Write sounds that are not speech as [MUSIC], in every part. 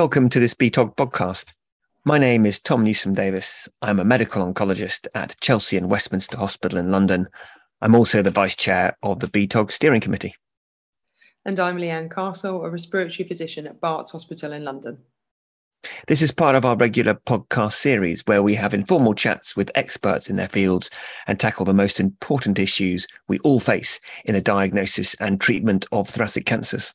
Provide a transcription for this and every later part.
Welcome to this BTOG podcast. My name is Tom Newsom Davis. I'm a medical oncologist at Chelsea and Westminster Hospital in London. I'm also the vice chair of the BTOG steering committee. And I'm Leanne Castle, a respiratory physician at Barts Hospital in London. This is part of our regular podcast series where we have informal chats with experts in their fields and tackle the most important issues we all face in the diagnosis and treatment of thoracic cancers.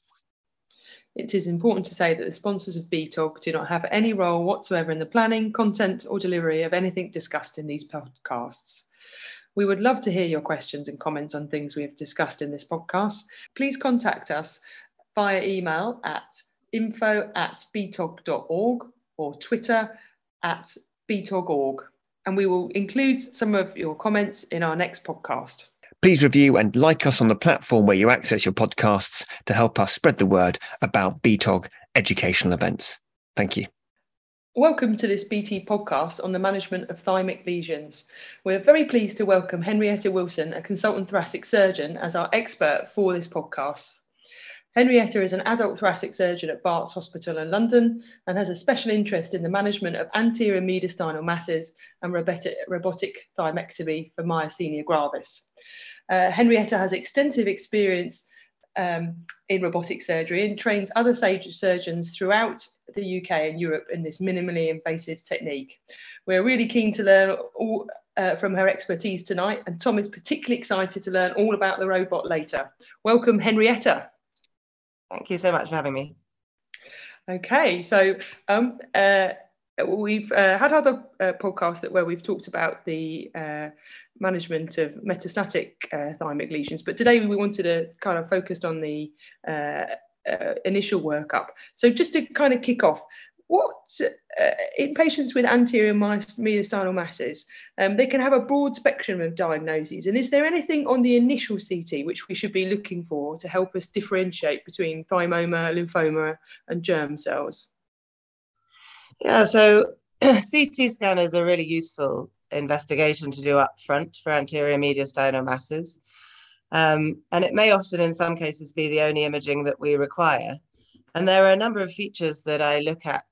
It is important to say that the sponsors of BTOG do not have any role whatsoever in the planning, content, or delivery of anything discussed in these podcasts. We would love to hear your questions and comments on things we have discussed in this podcast. Please contact us via email at info at btog.org or Twitter at btog.org. And we will include some of your comments in our next podcast. Please review and like us on the platform where you access your podcasts to help us spread the word about BTOG educational events. Thank you. Welcome to this BT podcast on the management of thymic lesions. We're very pleased to welcome Henrietta Wilson, a consultant thoracic surgeon, as our expert for this podcast. Henrietta is an adult thoracic surgeon at Barts Hospital in London and has a special interest in the management of anterior mediastinal masses and robotic, thymectomy for myasthenia gravis. Uh, Henrietta has extensive experience um, in robotic surgery and trains other surgeons throughout the UK and Europe in this minimally invasive technique. We're really keen to learn all, uh, from her expertise tonight, and Tom is particularly excited to learn all about the robot later. Welcome, Henrietta. Thank you so much for having me. Okay, so um, uh, we've uh, had other uh, podcasts that where we've talked about the uh, management of metastatic uh, thymic lesions. But today we wanted to kind of focus on the uh, uh, initial workup. So just to kind of kick off, what uh, in patients with anterior mediastinal masses, um, they can have a broad spectrum of diagnoses. And is there anything on the initial CT which we should be looking for to help us differentiate between thymoma, lymphoma, and germ cells? Yeah, so [CLEARS THROAT] CT scanners are really useful investigation to do up front for anterior mediastinal masses. Um, and it may often, in some cases, be the only imaging that we require. And there are a number of features that I look at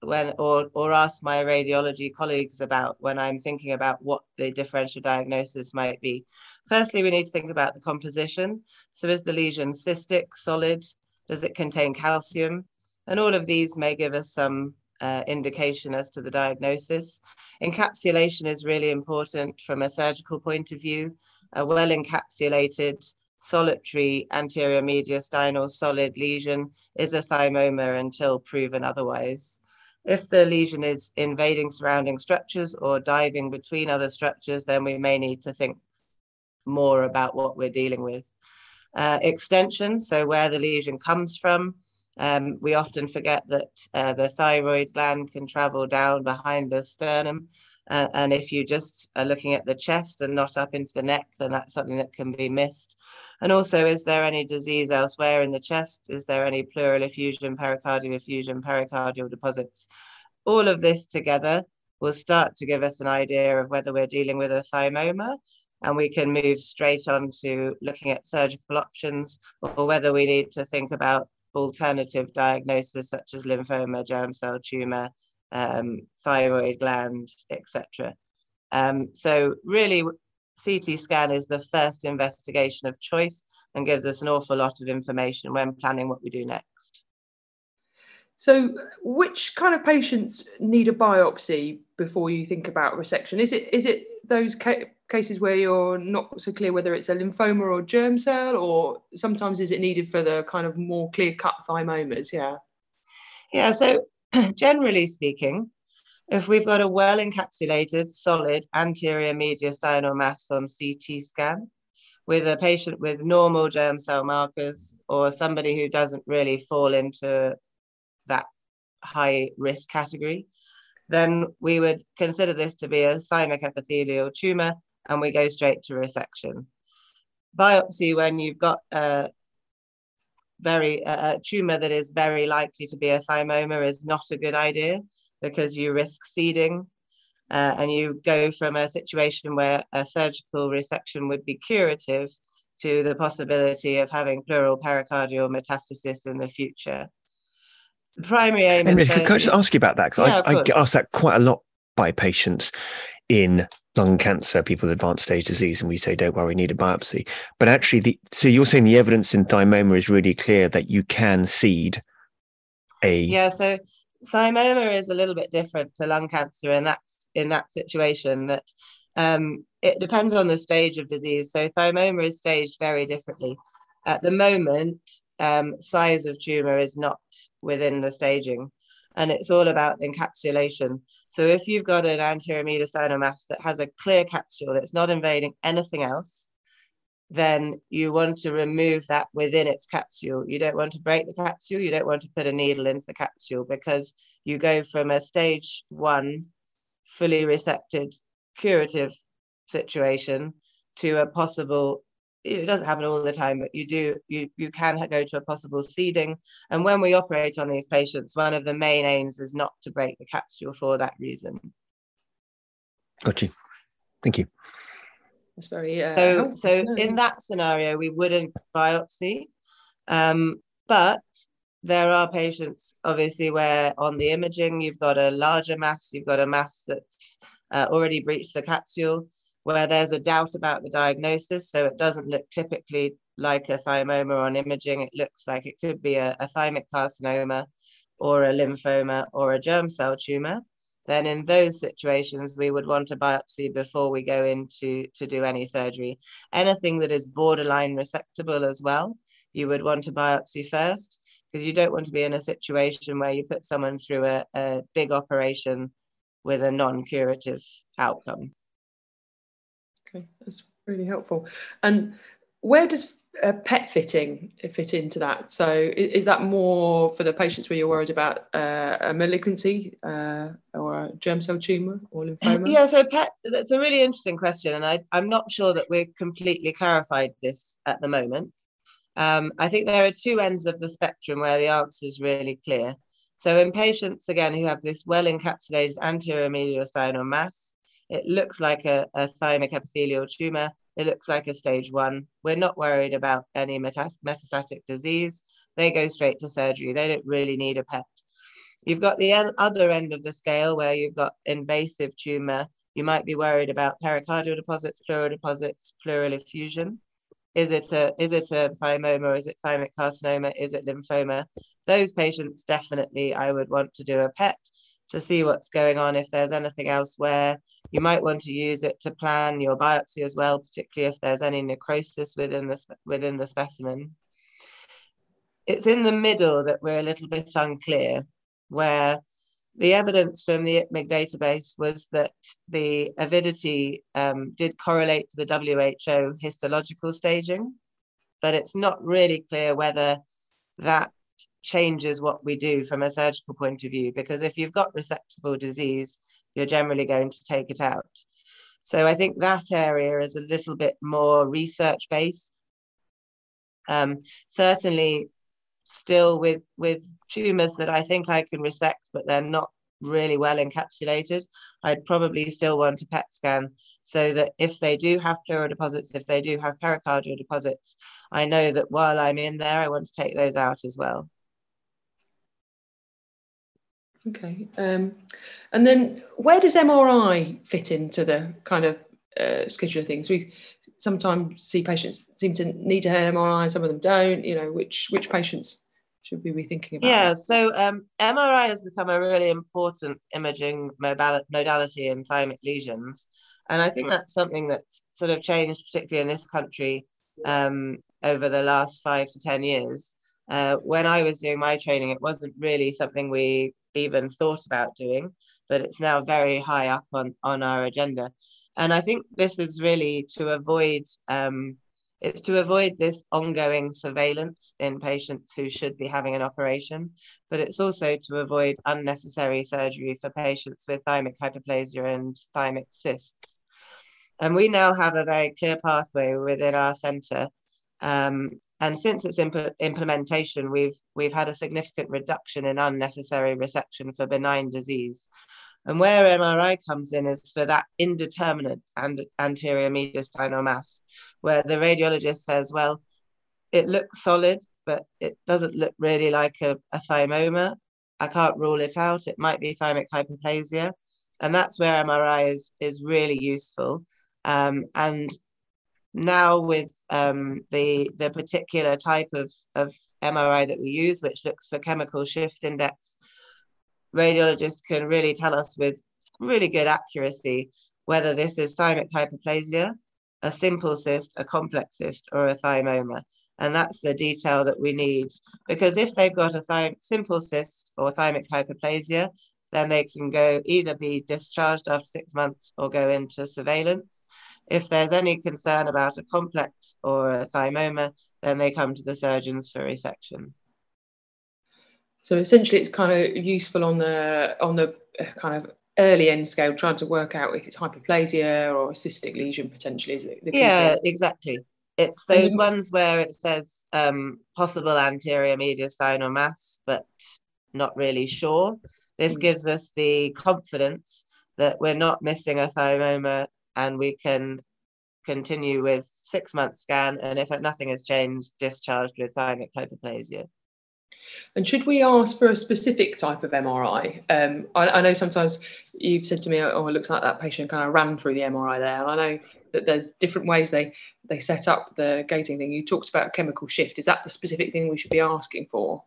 when or, or ask my radiology colleagues about when I'm thinking about what the differential diagnosis might be. Firstly, we need to think about the composition. So is the lesion cystic, solid? Does it contain calcium? And all of these may give us some uh, indication as to the diagnosis. Encapsulation is really important from a surgical point of view. A well encapsulated solitary anterior mediastinal solid lesion is a thymoma until proven otherwise. If the lesion is invading surrounding structures or diving between other structures, then we may need to think more about what we're dealing with. Uh, extension, so where the lesion comes from, um, we often forget that uh, the thyroid gland can travel down behind the sternum. Uh, and if you just are looking at the chest and not up into the neck, then that's something that can be missed. And also, is there any disease elsewhere in the chest? Is there any pleural effusion, pericardial effusion, pericardial deposits? All of this together will start to give us an idea of whether we're dealing with a thymoma and we can move straight on to looking at surgical options or whether we need to think about alternative diagnosis such as lymphoma, germ cell tumor, um, thyroid gland, etc. Um, so really, CT scan is the first investigation of choice and gives us an awful lot of information when planning what we do next. So, which kind of patients need a biopsy before you think about resection? Is it is it those ca- cases where you're not so clear whether it's a lymphoma or germ cell, or sometimes is it needed for the kind of more clear cut thymomas? Yeah. Yeah. So, [CLEARS THROAT] generally speaking, if we've got a well encapsulated, solid anterior mediastinal mass on CT scan, with a patient with normal germ cell markers or somebody who doesn't really fall into that high risk category, then we would consider this to be a thymic epithelial tumor and we go straight to resection. Biopsy, when you've got a very a tumor that is very likely to be a thymoma, is not a good idea because you risk seeding. Uh, and you go from a situation where a surgical resection would be curative to the possibility of having pleural pericardial metastasis in the future. The primary aim Henry, is. could, could I just ask you about that? Because Yeah, I, I get asked that quite a lot by patients in lung cancer, people with advanced stage disease, and we say, don't worry, need a biopsy. But actually, the, so you're saying the evidence in thymoma is really clear that you can seed a. Yeah, so thymoma is a little bit different to lung cancer in that in that situation that um, it depends on the stage of disease. So thymoma is staged very differently. At the moment, um, size of tumor is not within the staging, and it's all about encapsulation. So if you've got an anterior mediastinal mass that has a clear capsule, it's not invading anything else, then you want to remove that within its capsule. You don't want to break the capsule. You don't want to put a needle into the capsule because you go from a stage one, fully resected, curative situation to a possible. It doesn't happen all the time, but you do. You you can go to a possible seeding. And when we operate on these patients, one of the main aims is not to break the capsule for that reason. Got you. Thank you. That's very. Uh, so helpful so in that scenario we wouldn't biopsy um, but there are patients obviously where on the imaging you've got a larger mass you've got a mass that's uh, already breached the capsule where there's a doubt about the diagnosis so it doesn't look typically like a thymoma on imaging. It looks like it could be a, a thymic carcinoma or a lymphoma or a germ cell tumor. Then in those situations we would want a biopsy before we go into to do any surgery. Anything that is borderline resectable as well you would want a biopsy first because you don't want to be in a situation where you put someone through a, a big operation with a non-curative outcome Okay, that's really helpful. And where does uh, PET fitting fit into that? So i- is, that more for the patients where you're worried about uh, a malignancy uh, or a germ cell tumor or lymphoma? yeah so pet that's a really interesting question and I, i'm not sure that we're completely clarified this at the moment um, i think there are two ends of the spectrum where the answer is really clear so in patients again who have this well encapsulated anterior mediastinal mass it looks like a, a thymic epithelial tumor it looks like a stage one we're not worried about any metastatic disease they go straight to surgery they don't really need a pet You've got the other end of the scale where you've got invasive tumor. You might be worried about pericardial deposits, pleural deposits, pleural effusion. Is it a is it a thymoma? Is it thymic carcinoma? Is it lymphoma? Those patients definitely I would want to do a PET to see what's going on. If there's anything else where you might want to use it to plan your biopsy as well, particularly if there's any necrosis within the within the specimen. It's in the middle that we're a little bit unclear where the evidence from the ITMIG database was that the avidity um, did correlate to the WHO histological staging, but it's not really clear whether that changes what we do from a surgical point of view, because if you've got resectable disease, you're generally going to take it out. So I think that area is a little bit more research based. Um, certainly, still with with tumors that I think I can resect, but they're not really well encapsulated, I'd probably still want a PET scan so that if they do have pleural deposits, if they do have pericardial deposits, I know that while I'm in there, I want to take those out as well. Okay. Um, and then where does MRI fit into the kind of uh, schedule of things? We sometimes see patients seem to need to have MRI, some of them don't. You know, which which patients should we be thinking about? Yeah, so um, MRI has become a really important imaging modality in thymic lesions. And I think that's something that's sort of changed, particularly in this country, um, over the last five to 10 years. Uh, when I was doing my training, it wasn't really something we even thought about doing, but it's now very high up on, on our agenda. And I think this is really to avoid um, it's to avoid this ongoing surveillance in patients who should be having an operation, but it's also to avoid unnecessary surgery for patients with thymic hyperplasia and thymic cysts. And we now have a very clear pathway within our centre. Um, and since its imp- implementation, we've we've had a significant reduction in unnecessary resection for benign disease. And where MRI comes in is for that indeterminate and anterior mediastinal mass, where the radiologist says, well, it looks solid, but it doesn't look really like a, a thymoma. I can't rule it out. It might be thymic hyperplasia. And that's where MRI is, is really useful. Um, and now with um, the, the particular type of, of MRI that we use, which looks for chemical shift index, radiologists can really tell us with really good accuracy whether this is thymic hyperplasia, a simple cyst, a complex cyst, or a thymoma. And that's the detail that we need. Because if they've got a simple cyst or thymic hyperplasia, then they can go either be discharged after six months or go into surveillance. If there's any concern about a complex or a thymoma, then they come to the surgeons for resection. So essentially, it's kind of useful on the on the uh, kind of early end scale, trying to work out if it's hyperplasia or a cystic lesion potentially. Is it yeah, exactly. It's those ones where it says um, possible anterior mediastinal mass, but not really sure. This mm. gives us the confidence that we're not missing a thymoma and we can continue with six month scan. And if nothing has changed, discharged with thymic hyperplasia. And should we ask for a specific type of MRI? Um, I, I, know sometimes you've said to me, "Oh, it looks like that patient kind of ran through the MRI there." And I know that there's different ways they they set up the gating thing. You talked about chemical shift. Is that the specific thing we should be asking for?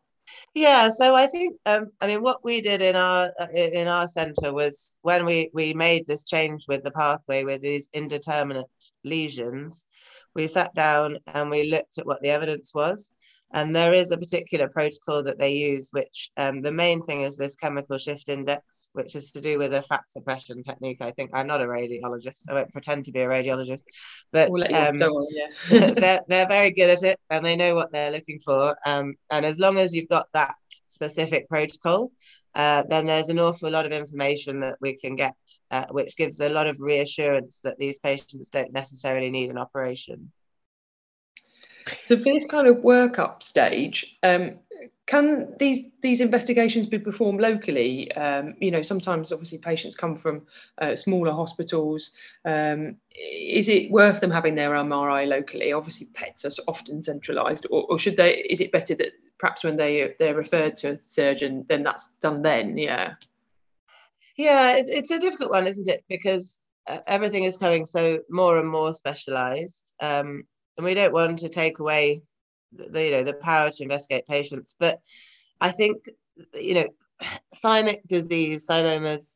Yeah, so I think um, I mean what we did in our uh, in our centre was when we we made this change with the pathway with these indeterminate lesions, we sat down and we looked at what the evidence was, and there is a particular protocol that they use, which um, the main thing is this chemical shift index, which is to do with a fat suppression technique. I think I'm not a radiologist. I won't pretend to be a radiologist, but we'll um, on, yeah. [LAUGHS] they're, they're very good at it and they know what they're looking for. Um, and as long as you've got that specific protocol, uh, then there's an awful lot of information that we can get, uh, which gives a lot of reassurance that these patients don't necessarily need an operation. So for this kind of workup stage, um, can these these investigations be performed locally? Um, you know, sometimes obviously patients come from uh, smaller hospitals. Um, is it worth them having their MRI locally? Obviously, PETs are often centralised, or, or, should they? Is it better that perhaps when they they're referred to a surgeon, then that's done then? Yeah. Yeah, it's, a difficult one, isn't it? Because uh, everything is coming so more and more specialised. Um, and we don't want to take away the you know the power to investigate patients. But i think you know thymic disease thymomas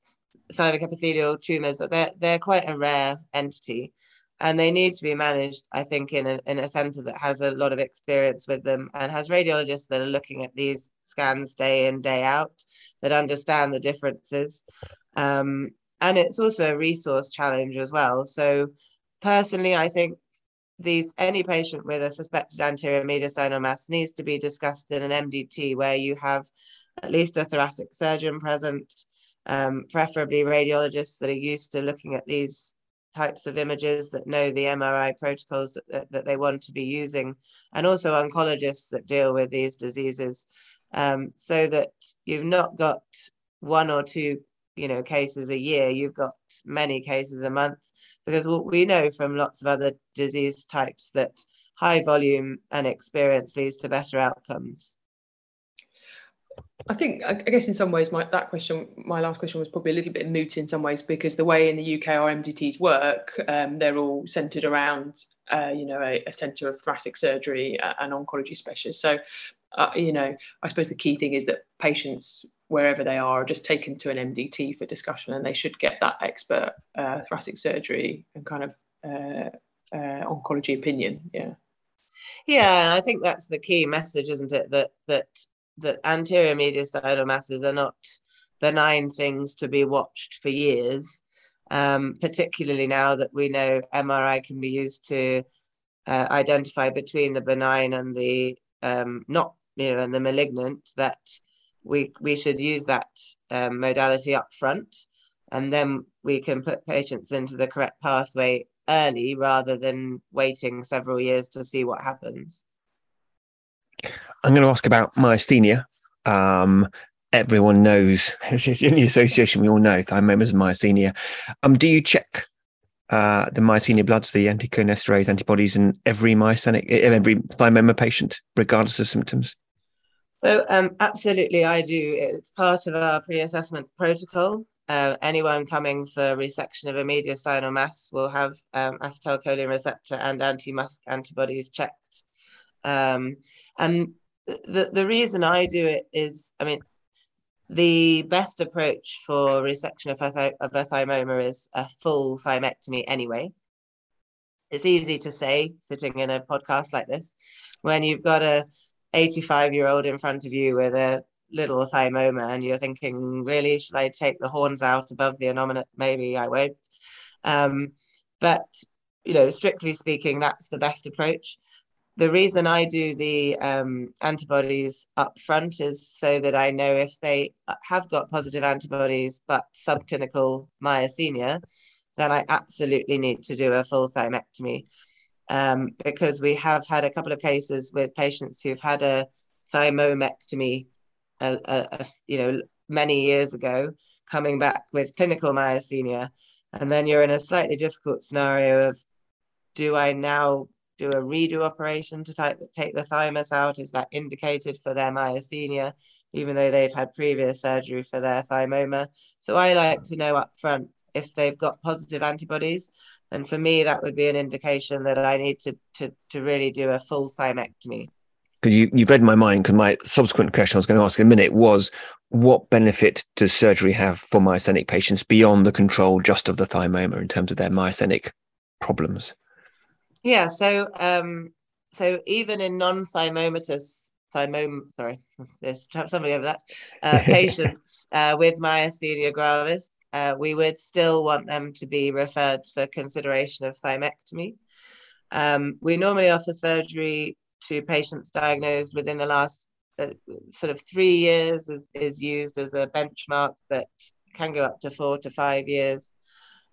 thymic epithelial tumors they're, they're quite a rare entity. And they need to be managed i think in a, in a center that has a lot of experience with them and has radiologists that are looking at these scans day in day out that understand the differences. Um, and it's also a resource challenge as well. So personally i think these any patient with a suspected anterior mediastinal mass needs to be discussed in an MDT where you have at least a thoracic surgeon present, um, preferably radiologists that are used to looking at these types of images that know the MRI protocols that, that, that they want to be using, and also oncologists that deal with these diseases, um, so that you've not got one or two you know cases a year, you've got many cases a month because what we know from lots of other disease types that high volume and experience leads to better outcomes. I think, I guess, in some ways, my that question, my last question, was probably a little bit moot in some ways because the way in the UK our MDTs work, um, they're all centred around, uh, you know, a, a centre of thoracic surgery and oncology specialists. So, uh, you know, I suppose the key thing is that patients wherever they are, are just taken to an MDT for discussion, and they should get that expert uh, thoracic surgery and kind of uh, uh, oncology opinion. Yeah. Yeah, and I think that's the key message, isn't it? That that that anterior mediastinal masses are not benign things to be watched for years. Um, particularly now that we know MRI can be used to uh, identify between the benign and the um, not, you know, and the malignant. That we we should use that um, modality up front and then we can put patients into the correct pathway early rather than waiting several years to see what happens. I'm going to ask about myasthenia. Um, everyone knows [LAUGHS] in the association we all know thymomas and myasthenia. Um, do you check uh, the myasthenia bloods, the anticholinesterase antibodies in every myasthenic, every thymoma patient, regardless of symptoms? So um, absolutely, I do. It's part of our pre-assessment protocol. Uh, anyone coming for resection of a mediastinal mass will have um, acetylcholine receptor and anti-MuSK antibodies checked. Um, and the, the reason I do it is, I mean, the best approach for resection of a, of a thymoma is a full thymectomy anyway. It's easy to say sitting in a podcast like this when you've got a 85 year old in front of you with a little thymoma and you're thinking, really, should I take the horns out above the innominate? Maybe I won't. Um, but, you know, strictly speaking, that's the best approach the reason I do the um, antibodies up front is so that I know if they have got positive antibodies but subclinical myasthenia, then I absolutely need to do a full thymectomy. Um, because we have had a couple of cases with patients who've had a thymomectomy, a, a, a, you know, many years ago, coming back with clinical myasthenia, and then you're in a slightly difficult scenario of, do I now do a redo operation to take, take the thymus out? Is that indicated for their myasthenia, even though they've had previous surgery for their thymoma? So I like to know up front if they've got positive antibodies. And for me, that would be an indication that I need to, to, to really do a full thymectomy. Because you, you've read my mind, because my subsequent question I was going to ask in a minute was what benefit does surgery have for myasthenic patients beyond the control just of the thymoma in terms of their myasthenic problems? Yeah, so um, so even in non-thymomatous thymom, sorry, [LAUGHS] there's somebody over that uh, [LAUGHS] patients uh, with myasthenia gravis, uh, we would still want them to be referred for consideration of thymectomy. Um, we normally offer surgery to patients diagnosed within the last uh, sort of three years is, is used as a benchmark, but can go up to four to five years.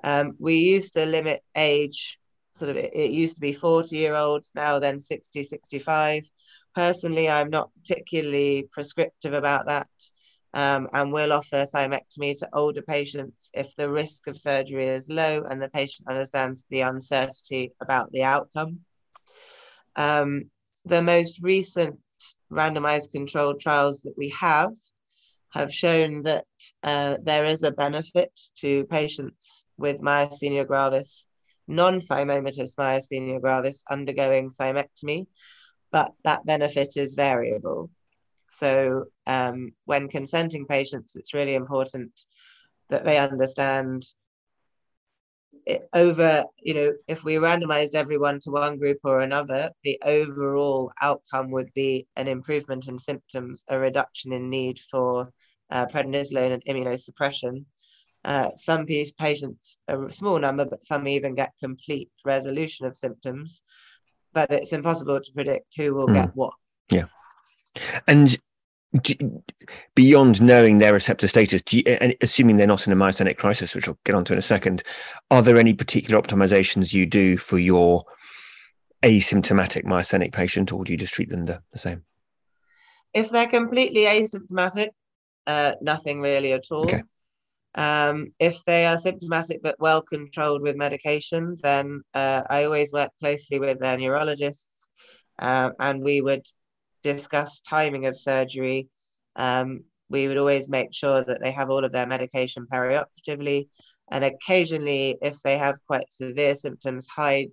Um, we used to limit age sort of it, it used to be 40 year olds now then 60 65 personally i'm not particularly prescriptive about that um, and will offer thymectomy to older patients if the risk of surgery is low and the patient understands the uncertainty about the outcome um, the most recent randomized controlled trials that we have have shown that uh, there is a benefit to patients with myasthenia gravis non-thymomatous myasthenia gravis undergoing thymectomy, but that benefit is variable. So um, when consenting patients, it's really important that they understand it, over, you know, if we randomized everyone to one group or another, the overall outcome would be an improvement in symptoms, a reduction in need for uh, prednisolone and immunosuppression, uh, some patients, a small number, but some even get complete resolution of symptoms. But it's impossible to predict who will mm. get what. Yeah. And beyond knowing their receptor status, you, and assuming they're not in a myasthenic crisis, which I'll get onto in a second, are there any particular optimizations you do for your asymptomatic myasthenic patient, or do you just treat them the, the same? If they're completely asymptomatic, uh, nothing really at all. Okay. Um, if they are symptomatic but well controlled with medication, then uh, I always work closely with their neurologists uh, and we would discuss timing of surgery. Um, we would always make sure that they have all of their medication perioperatively. And occasionally, if they have quite severe symptoms, high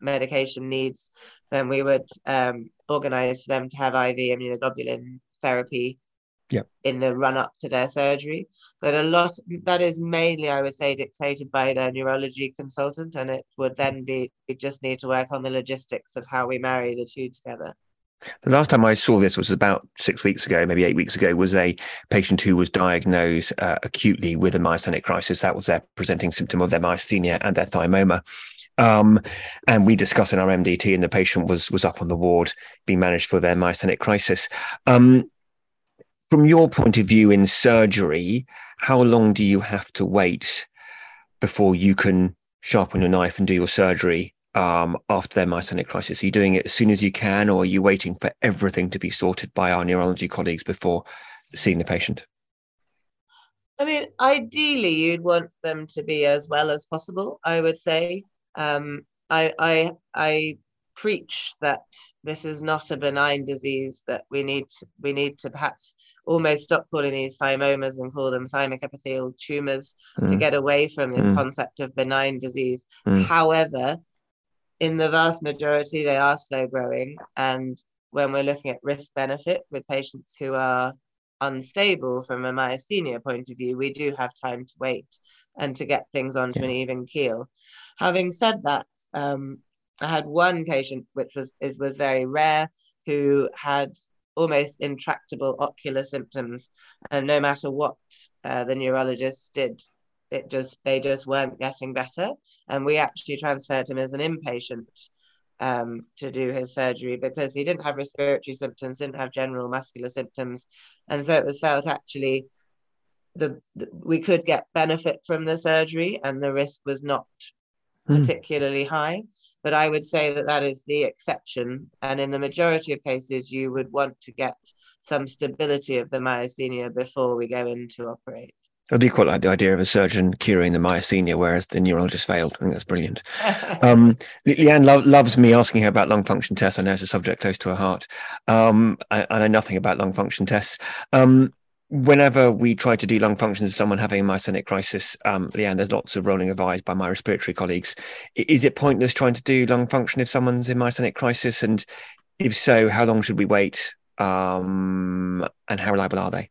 medication needs, then we would um, organize for them to have IV immunoglobulin therapy yeah. in the run up to their surgery. But a lot that is mainly, I would say, dictated by their neurology consultant, and it would then be we just need to work on the logistics of how we marry the two together. The last time I saw this was about six weeks ago, maybe eight weeks ago, was a patient who was diagnosed uh, acutely with a myasthenic crisis. That was their presenting symptom of their myasthenia and their thymoma. Um, and we discussed in our MDT, and the patient was was up on the ward being managed for their myasthenic crisis. Um, from your point of view in surgery, how long do you have to wait before you can sharpen your knife and do your surgery um, after their myasthenic crisis? Are you doing it as soon as you can, or are you waiting for everything to be sorted by our neurology colleagues before seeing the patient? I mean, ideally, you'd want them to be as well as possible. I would say. Um, I, I, I preach that this is not a benign disease that we need to, we need to perhaps almost stop calling these thymomas and call them thymic epithelial tumors mm. to get away from this mm. concept of benign disease mm. however in the vast majority they are slow growing. And when we're looking at risk benefit with patients who are unstable from a myasthenia point of view we do have time to wait and to get things onto yeah. an even keel. Having said that um, I had one patient, which was is, was very rare, who had almost intractable ocular symptoms, and no matter what uh, the neurologist did, it just they just weren't getting better. And we actually transferred him as an inpatient um, to do his surgery because he didn't have respiratory symptoms, didn't have general muscular symptoms, and so it was felt actually the, the we could get benefit from the surgery, and the risk was not mm. particularly high but I would say that that is the exception. And in the majority of cases, you would want to get some stability of the myasthenia before we go in to operate. I do quite like the idea of a surgeon curing the myasthenia, whereas the neurologist failed. I think that's brilliant. [LAUGHS] um, Leanne lo- loves me asking her about lung function tests. I know it's a subject close to her heart. Um, I, I, know nothing about lung function tests. Um, whenever we try to do lung functions in someone having a myasthenic crisis, um, Leanne, there's lots of rolling of eyes by my respiratory colleagues. Is it pointless trying to do lung function if someone's in myasthenic crisis? And if so, how long should we wait? Um, and how reliable are they?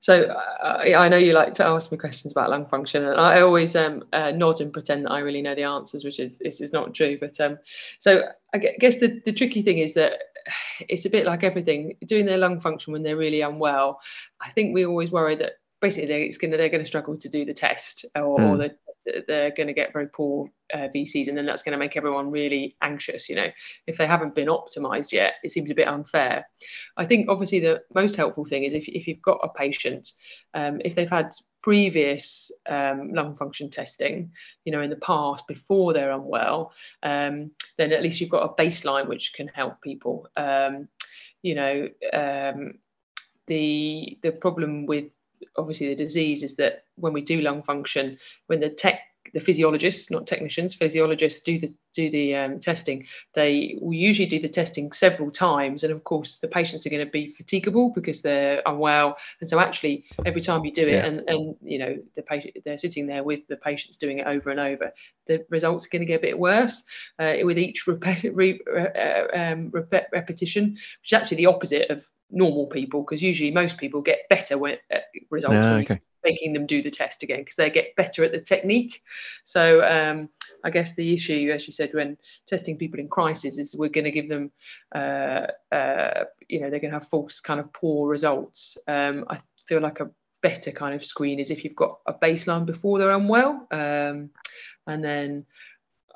So uh, I know you like to ask me questions about lung function, and I always um, uh, nod and pretend that I really know the answers, which is this is not true. But um, so I guess the, the tricky thing is that it's a bit like everything. Doing their lung function when they're really unwell, I think we always worry that basically they're going to they're going to struggle to do the test, or, mm. or the they're going to get very poor uh, VCs, and then that's going to make everyone really anxious. You know, if they haven't been optimized yet, it seems a bit unfair. I think obviously the most helpful thing is if, if you've got a patient, um, if they've had previous um, lung function testing, you know, in the past before they're unwell, um, then at least you've got a baseline which can help people. Um, you know, um, the the problem with obviously the disease is that when we do lung function, when the tech the physiologists, not technicians, physiologists do the do the um, testing. They will usually do the testing several times, and of course, the patients are going to be fatigable because they're unwell. And so, actually, every time you do it, yeah. and and you know the patient they're sitting there with the patients doing it over and over, the results are going to get a bit worse uh, with each repet- re- uh, um, repetition, which is actually the opposite of normal people because usually most people get better when uh, results yeah, okay. making them do the test again because they get better at the technique so um, i guess the issue as you said when testing people in crisis is we're going to give them uh, uh, you know they're going to have false kind of poor results um, i feel like a better kind of screen is if you've got a baseline before they're unwell um, and then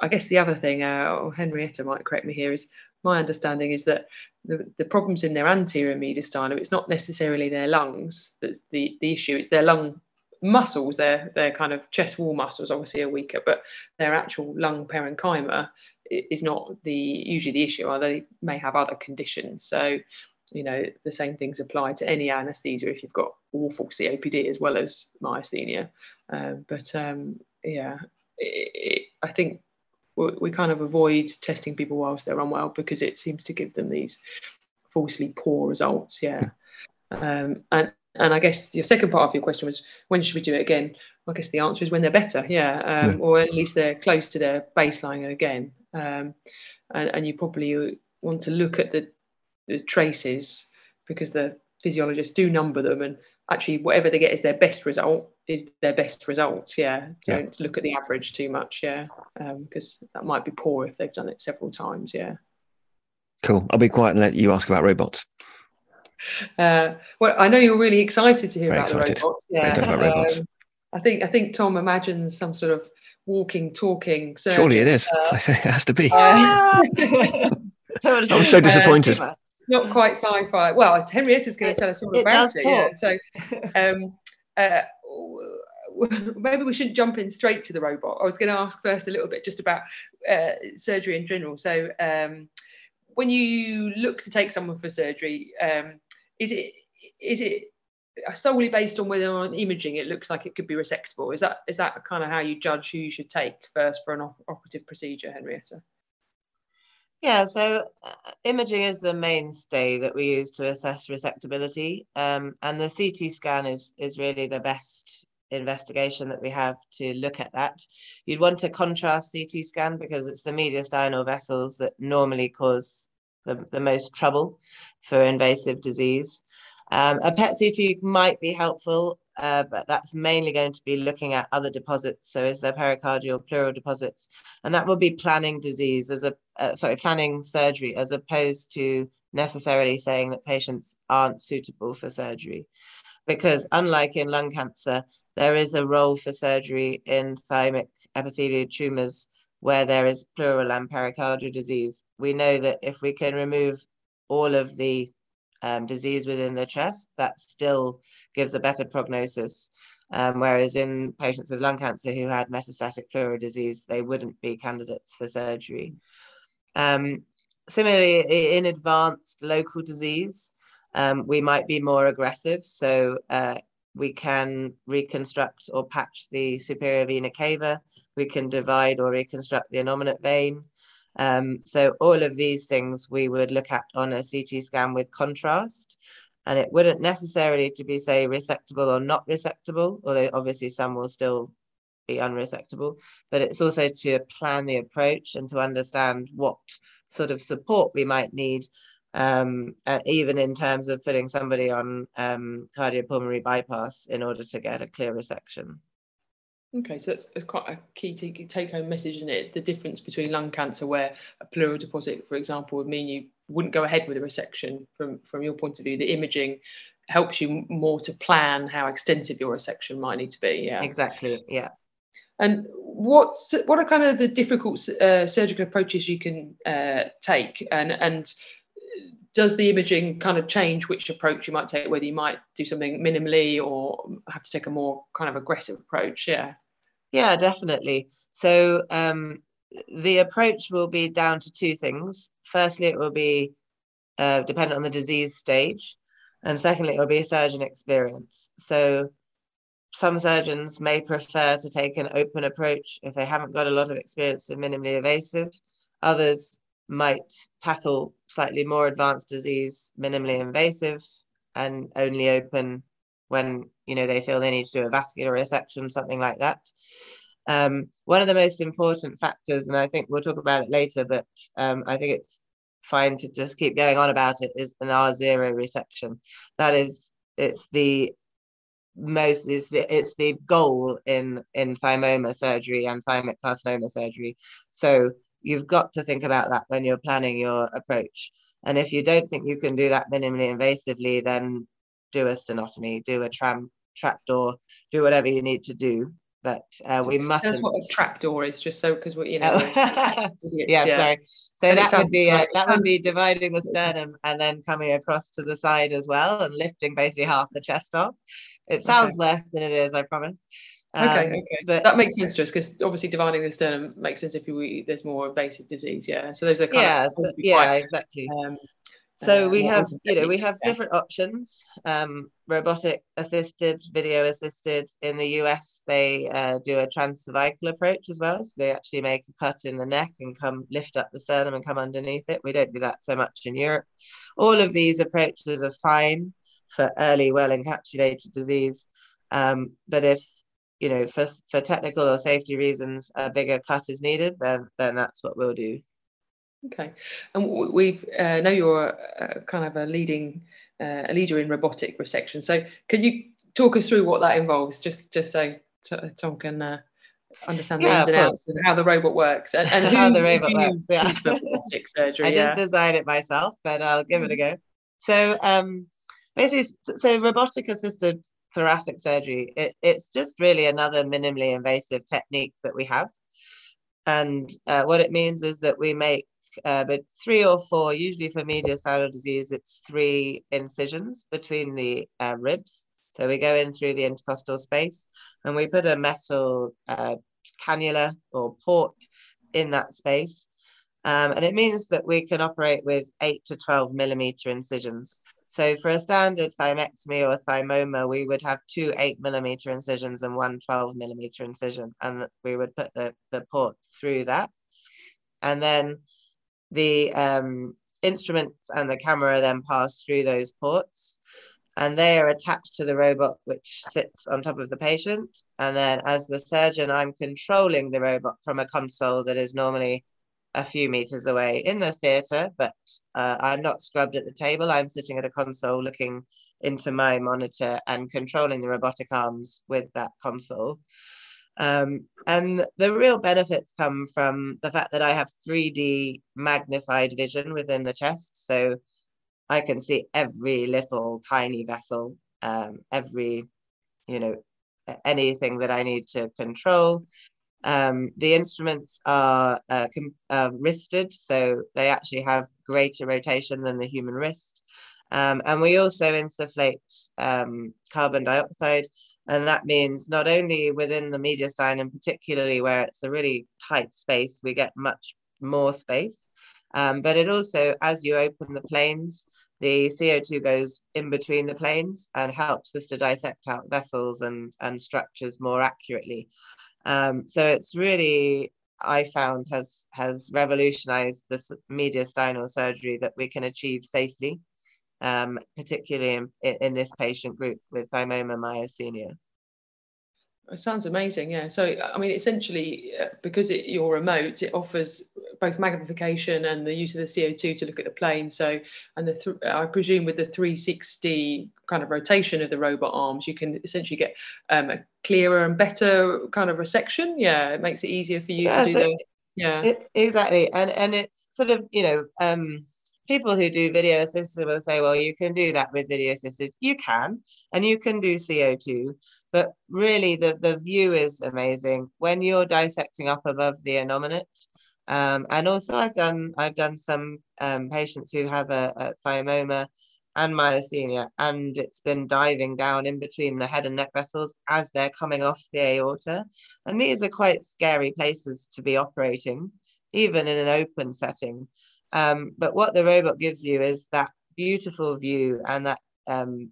I guess the other thing, uh, Henrietta might correct me here, is my understanding is that the, the problems in their anterior mediastinum, it's not necessarily their lungs that's the, the issue, it's their lung muscles, their, their kind of chest wall muscles obviously are weaker, but their actual lung parenchyma is not the usually the issue, or they may have other conditions. So, you know, the same things apply to any anesthesia if you've got awful COPD as well as myasthenia. Uh, but um, yeah, it, it, I think we kind of avoid testing people whilst they're unwell because it seems to give them these falsely poor results. Yeah. Um, and and I guess your second part of your question was when should we do it again? I guess the answer is when they're better, yeah, um, yeah. or at least they're close to their baseline again. Um, and, and you probably want to look at the, the traces because the physiologists do number them, and actually whatever they get is their best result is their best results. Yeah, don't yeah. look at the average too much. Yeah, because um, that might be poor if they've done it several times. Yeah. Cool. I'll be quiet and let you ask about robots. Uh, well, I know you're really excited to hear Very about excited. the robots. Yeah. About robots. Um, I think I think Tom imagines some sort of walking, talking. Surgeon. Surely it is. Uh, [LAUGHS] it has to be. Uh, [LAUGHS] I'm so disappointed. not quite sci-fi. Well, Henrietta's going to tell us all it about it. Yeah. So, [LAUGHS] um, uh, [LAUGHS] maybe we shouldn't jump in straight to the robot. I was going to ask first a little bit just about uh, surgery in general. So, um, when you look to take someone for surgery, um, is it is it solely based on whether on imaging it looks like it could be resectable? Is that is that kind of how you judge who you should take first for an op- operative procedure, Henrietta? Yeah, so uh, imaging is the mainstay that we use to assess resectability, um, and the CT scan is is really the best investigation that we have to look at that. You'd want to contrast CT scan because it's the mediastinal vessels that normally cause the, the most trouble for invasive disease. Um, a PET CT might be helpful, uh, but that's mainly going to be looking at other deposits. So is there pericardial pleural deposits? And that will be planning disease as a, uh, sorry, planning surgery as opposed to necessarily saying that patients aren't suitable for surgery. Because unlike in lung cancer, there is a role for surgery in thymic epithelial tumors where there is pleural and pericardial disease. We know that if we can remove all of the um, disease within the chest, that still gives a better prognosis. Um, whereas in patients with lung cancer who had metastatic pleural disease, they wouldn't be candidates for surgery. Um, similarly, in advanced local disease, um, we might be more aggressive. So uh, we can reconstruct or patch the superior vena cava. We can divide or reconstruct the innominate vein. Um, so all of these things we would look at on a CT scan with contrast. And it wouldn't necessarily to be say resectable or not resectable, although obviously some will still be unresectable, but it's also to plan the approach and to understand what sort of support we might need, um, uh, even in terms of putting somebody on um, cardiopulmonary bypass in order to get a clear resection. Okay, so that's, that's quite a key take-home message, isn't it? The difference between lung cancer, where a pleural deposit, for example, would mean you wouldn't go ahead with a resection. From from your point of view, the imaging helps you more to plan how extensive your resection might need to be. Yeah, exactly. Yeah. And what what are kind of the difficult uh, surgical approaches you can uh, take, and and does the imaging kind of change which approach you might take, whether you might do something minimally or have to take a more kind of aggressive approach? Yeah. Yeah, definitely. So um, the approach will be down to two things. Firstly, it will be uh, dependent on the disease stage, and secondly, it will be a surgeon experience. So some surgeons may prefer to take an open approach if they haven't got a lot of experience in minimally invasive. Others might tackle slightly more advanced disease, minimally invasive, and only open when you know they feel they need to do a vascular resection, something like that. Um, one of the most important factors, and I think we'll talk about it later, but um, I think it's fine to just keep going on about it, is an R0 resection. That is, it's the most it's the it's the goal in in thymoma surgery and thymic carcinoma surgery. So you've got to think about that when you're planning your approach. And if you don't think you can do that minimally invasively, then do a sternotomy, do a tram trapdoor, do whatever you need to do. But uh, we mustn't. That's what a trapdoor is, just so because we, you know. [LAUGHS] yeah, yeah, sorry. So and that would be uh, that would be dividing the sternum and then coming across to the side as well and lifting basically half the chest off. It sounds okay. worse than it is, I promise. Um, okay, okay. But, that makes sense to us because obviously dividing the sternum makes sense if we, there's more invasive disease. Yeah. So those are kind yeah, of so, yeah, exactly. Um, so uh, we have, you know, we have different options. Um, robotic assisted, video assisted. In the US, they uh, do a transcervical approach as well. So they actually make a cut in the neck and come lift up the sternum and come underneath it. We don't do that so much in Europe. All of these approaches are fine for early, well encapsulated disease. Um, but if you know, for, for technical or safety reasons, a bigger cut is needed, then then that's what we'll do. Okay, and we've uh, know you're a, kind of a leading uh, a leader in robotic resection. So can you talk us through what that involves, just just so Tom can uh, understand yeah, the ins and outs and how the robot works and, and [LAUGHS] who, how the robot works. Yeah, robotic [LAUGHS] surgery. I didn't design it myself, but I'll give it a go. So um, basically, so robotic assisted thoracic surgery, it, it's just really another minimally invasive technique that we have. And uh, what it means is that we make uh, but three or four, usually for mediastinal disease, it's three incisions between the uh, ribs. So we go in through the intercostal space and we put a metal uh, cannula or port in that space. Um, and it means that we can operate with 8 to 12 millimeter incisions. So for a standard thymectomy or thymoma, we would have two eight millimeter incisions and one 12 millimeter incision, and we would put the, the port through that. And then the um, instruments and the camera then pass through those ports. And they are attached to the robot which sits on top of the patient. And then as the surgeon i'm controlling the robot from a console that is normally a few meters away in the theatre but uh, i'm not scrubbed at the table. I'm sitting at a console looking into my monitor and controlling the robotic arms with that console um, and the real benefits come from the fact that I have 3D magnified vision within the chest. So I can see every little tiny vessel, um, every, you know, anything that I need to control. Um, the instruments are uh, uh, wristed, so they actually have greater rotation than the human wrist. Um, and we also insufflate um, carbon dioxide and that means not only within the media mediastinum, and particularly where it's a really tight space, we get much more space. Um, but it also, as you open the planes, the CO2 goes in between the planes and helps us to dissect out vessels and, and structures more accurately. Um, so it's really, I found, has, has revolutionized the mediastinal surgery that we can achieve safely um, particularly in, in this patient group with thymoma myasthenia. It sounds amazing, yeah. So, I mean, essentially, uh, because it, you're remote, it offers both magnification and the use of the CO2 to look at the plane. So, and the th- I presume with the 360 kind of rotation of the robot arms, you can essentially get um, a clearer and better kind of resection. Yeah, it makes it easier for you yeah, to do so the. Yeah, it, exactly, and and it's sort of you know um, people who do video assisted will say, well, you can do that with video assisted. You can, and you can do CO2, but really the, the view is amazing when you're dissecting up above the innominate. Um, and also I've done I've done some um, patients who have a, a thymoma and myasthenia, and it's been diving down in between the head and neck vessels as they're coming off the aorta. And these are quite scary places to be operating, even in an open setting. Um, but what the robot gives you is that beautiful view and that um,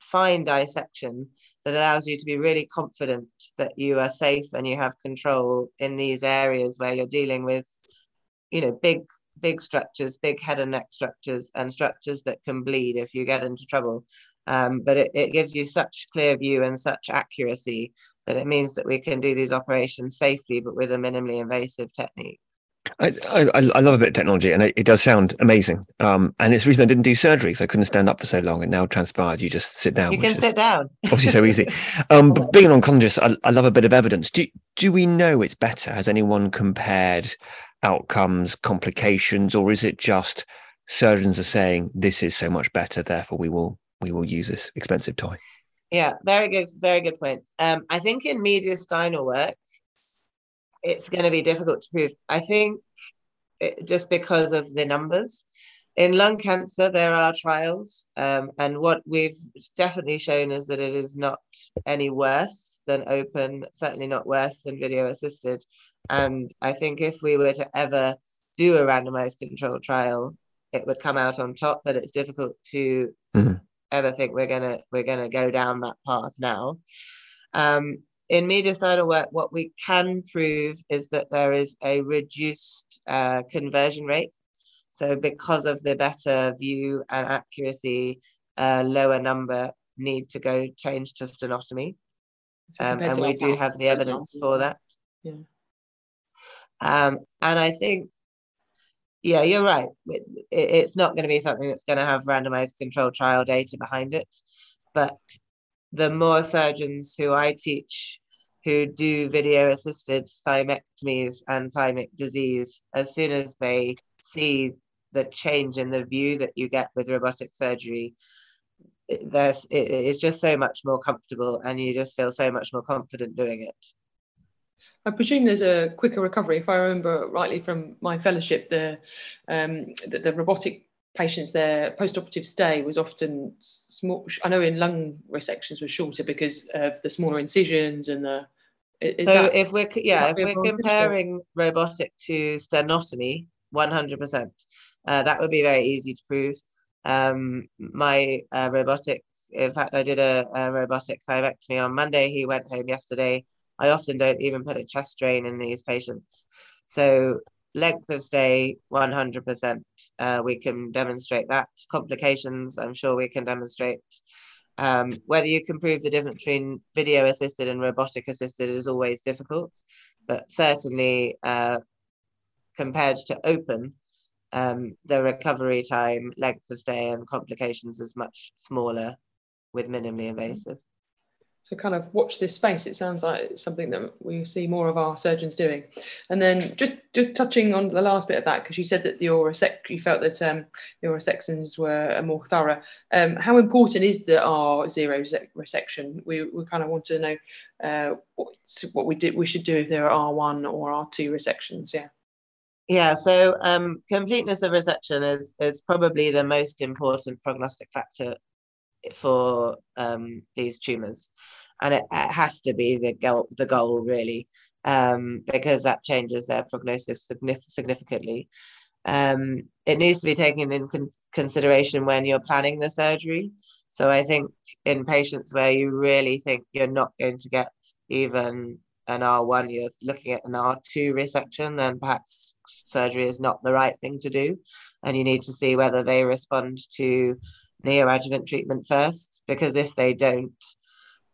fine dissection that allows you to be really confident that you are safe and you have control in these areas where you're dealing with, you know, big big structures, big head and neck structures, and structures that can bleed if you get into trouble. Um, but it, it gives you such clear view and such accuracy that it means that we can do these operations safely, but with a minimally invasive technique. I, I, I love a bit of technology and it, it does sound amazing. Um, and it's the reason I didn't do surgery because I couldn't stand up for so long. And now transpires, you just sit down. You can sit down. obviously, so easy. [LAUGHS] Um, but being an oncologist, I, I love a bit of evidence. Do, do we know it's better? Has anyone compared outcomes, complications, or is it just surgeons are saying this is so much better, therefore we will we will use this expensive toy? Yeah, very good, very good point. Um, I think in mediastinal work, it's going to be difficult to prove. I think it, just because of the numbers. In lung cancer, there are trials, um, and what we've definitely shown is that it is not any worse than open, certainly not worse than video assisted. And I think if we were to ever do a randomized control trial, it would come out on top, but it's difficult to mm-hmm. ever think we're gonna we're gonna go down that path now. Um, in mediastinal work, what we can prove is that there is a reduced uh, conversion rate. So because of the better view and accuracy, a lower number need to go change to sternotomy. Um, and we do have the evidence for that. Yeah. Um, and I think, yeah, you're right. It, it's not going to be something that's going to have randomized control trial data behind it. But the more surgeons who I teach who do video assisted thymectomies and thymic disease, as soon as they see the change in the view that you get with robotic surgery, there's it, it's just so much more comfortable and you just feel so much more confident doing it. I presume there's a quicker recovery. If I remember rightly from my fellowship, the um, the, the robotic patients, their post-operative stay was often small. I know in lung resections was shorter because of the smaller incisions and the. Is so if we're yeah if we're comparing robotic to hundred percent, uh, that would be very easy to prove. Um, my uh, robotic, in fact, I did a, a robotic thymectomy on Monday. He went home yesterday. I often don't even put a chest drain in these patients. So length of stay 100% uh, we can demonstrate that complications i'm sure we can demonstrate um, whether you can prove the difference between video assisted and robotic assisted is always difficult but certainly uh, compared to open um, the recovery time length of stay and complications is much smaller with minimally invasive so kind of watch this space. It sounds like it's something that we see more of our surgeons doing. And then just just touching on the last bit of that, because you said that your sec- you felt that um, your resections were more thorough. Um, how important is the R zero resection? We, we kind of want to know uh, what, what we did we should do if there are R one or R two resections. Yeah. Yeah, so um, completeness of resection is, is probably the most important prognostic factor for um, these tumors, and it, it, has to be the goal, the goal really, um, because that changes their prognosis significantly. Um, it needs to be taken in con- consideration when you're planning the surgery. So I think in patients where you really think you're not going to get even an R1, you're looking at an R2 resection, then perhaps surgery is not the right thing to do. And you need to see whether they respond to neoadjuvant treatment first, because if they don't,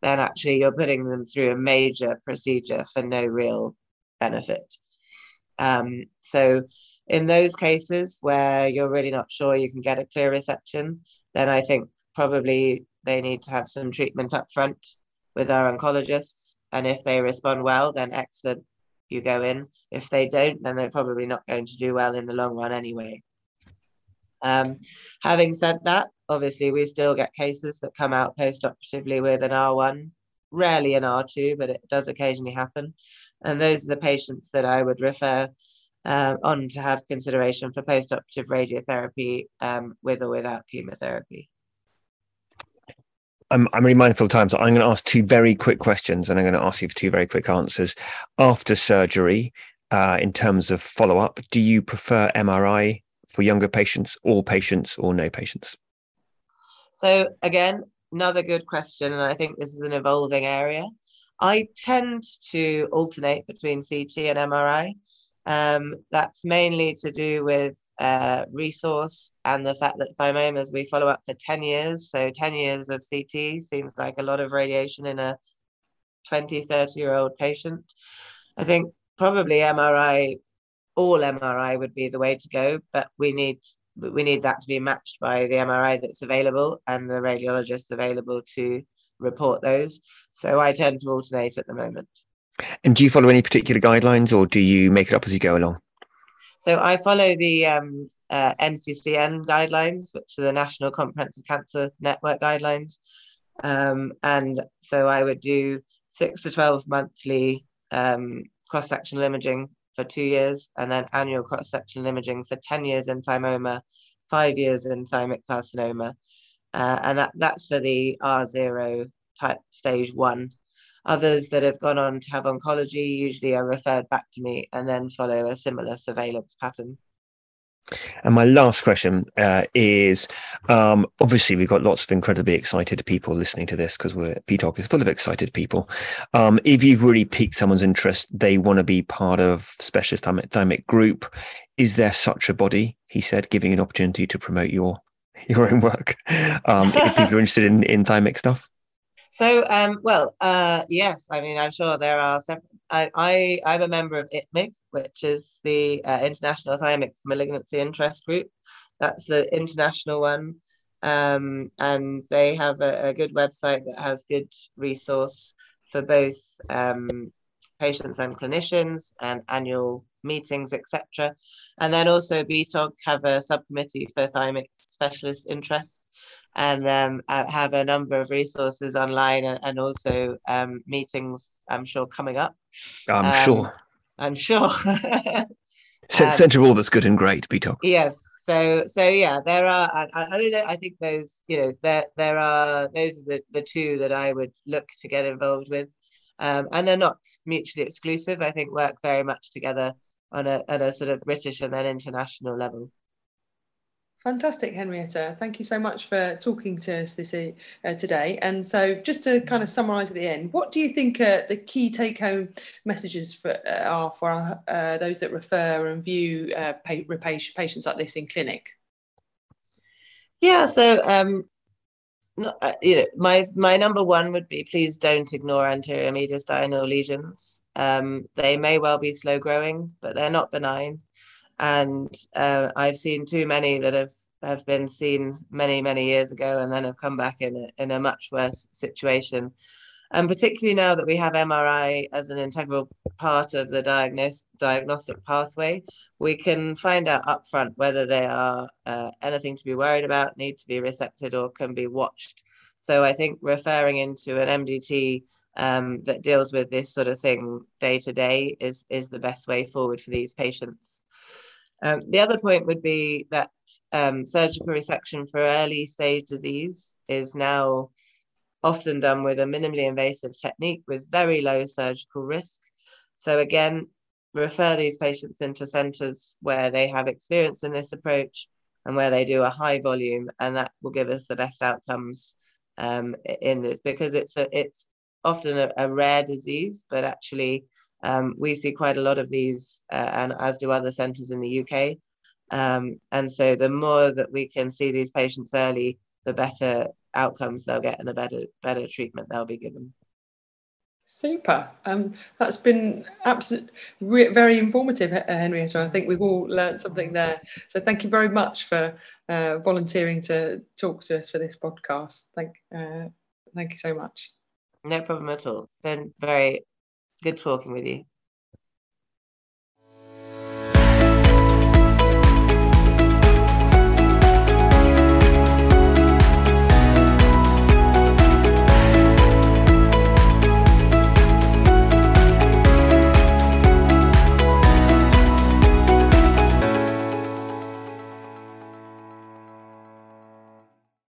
then actually you're putting them through a major procedure for no real benefit. Um, so in those cases where you're really not sure you can get a clear resection, then I think probably they need to have some treatment up front with our oncologists. And if they respond well, then excellent, you go in. If they don't, then they're probably not going to do well in the long run anyway. Um, having said that, obviously we still get cases that come out post-operatively with an R1, rarely an R2, but it does occasionally happen. And those are the patients that I would refer um, on to have consideration for post-operative radiotherapy um, with or without chemotherapy. I'm, I'm really mindful of time, so I'm going to ask two very quick questions and I'm going to ask you for two very quick answers. After surgery, uh, in terms of follow up, do you prefer MRI for younger patients, all patients, or no patients? So, again, another good question. And I think this is an evolving area. I tend to alternate between CT and MRI. Um, that's mainly to do with uh, resource and the fact that thymomas we follow up for 10 years. So 10 years of CT seems like a lot of radiation in a 20, 30 year old patient. I think probably MRI, all MRI would be the way to go, but we need we need that to be matched by the MRI that's available and the radiologists available to report those. So I tend to alternate at the moment. And do you follow any particular guidelines or do you make it up as you go along? So I follow the um, uh, NCCN guidelines, which are the National Comprehensive Cancer Network guidelines. Um, and so I would do six to 12 monthly um, cross sectional imaging for two years, and then annual cross sectional imaging for 10 years in thymoma, five years in thymic carcinoma. Uh, and that, that's for the R0 type stage one Others that have gone on to have oncology usually are referred back to me and then follow a similar surveillance pattern. And my last question uh, is um, obviously, we've got lots of incredibly excited people listening to this because we're BTOG is full of excited people. Um, if you've really piqued someone's interest, they want to be part of specialist thymic, thymic group. Is there such a body? He said, giving an opportunity to promote your [LAUGHS] your own work. Um, if people are [LAUGHS] interested in, in thymic stuff. So, um, well, uh, yes, I mean, I'm sure there are several. I, I, I'm a member of ITMIG, which is the uh, International Thymic Malignancy Interest Group. That's the international one. Um, and they have a, a, good website that has good resource for both um, patients and clinicians and annual meetings, etc. And then also BTOG have a subcommittee for thymic specialist interest and um, have a number of resources online and, and also um, meetings, I'm sure, coming up. I'm um, sure. I'm sure. [LAUGHS] Centre of all that's good and great, BTOG. Yes. So, so yeah, there are. I, I, I think those, you know, there there are those are the, the two that I would look to get involved with, um, and they're not mutually exclusive. I think work very much together on a on a sort of British and then international level. Fantastic, Henrietta. Thank you so much for talking to us this uh, today. And so, just to kind of summarise at the end, what do you think uh, the key take-home messages for, uh, are for uh, those that refer and view uh, patients like this in clinic? Yeah, so um, uh, you know, my my number one would be please don't ignore anterior mediastinal lesions. Um, they may well be slow growing, but they're not benign and uh, I've seen too many that have have been seen many many years ago and then have come back in a, in a much worse situation and particularly now that we have MRI as an integral part of the diagnos- diagnostic pathway, we can find out upfront whether they are uh, anything to be worried about, need to be resected, or can be watched. So I think referring into an MDT um, that deals with this sort of thing day to day is is the best way forward for these patients. Um, the other point would be that um, surgical resection for early stage disease is now often done with a minimally invasive technique with very low surgical risk. So again, refer these patients into centres where they have experience in this approach and where they do a high volume, and that will give us the best outcomes um, in this because it's a, it's often a, a rare disease, but actually um, we see quite a lot of these, uh, and as do other centres in the UK. Um, and so the more that we can see these patients early, the better outcomes they'll get and the better better treatment they'll be given. Super. Um, that's been absolutely very informative, Henrietta. I think we've all learned something there. So thank you very much for uh, volunteering to talk to us for this podcast. Thank, uh, thank you so much. No problem at all. Been very Good talking with you.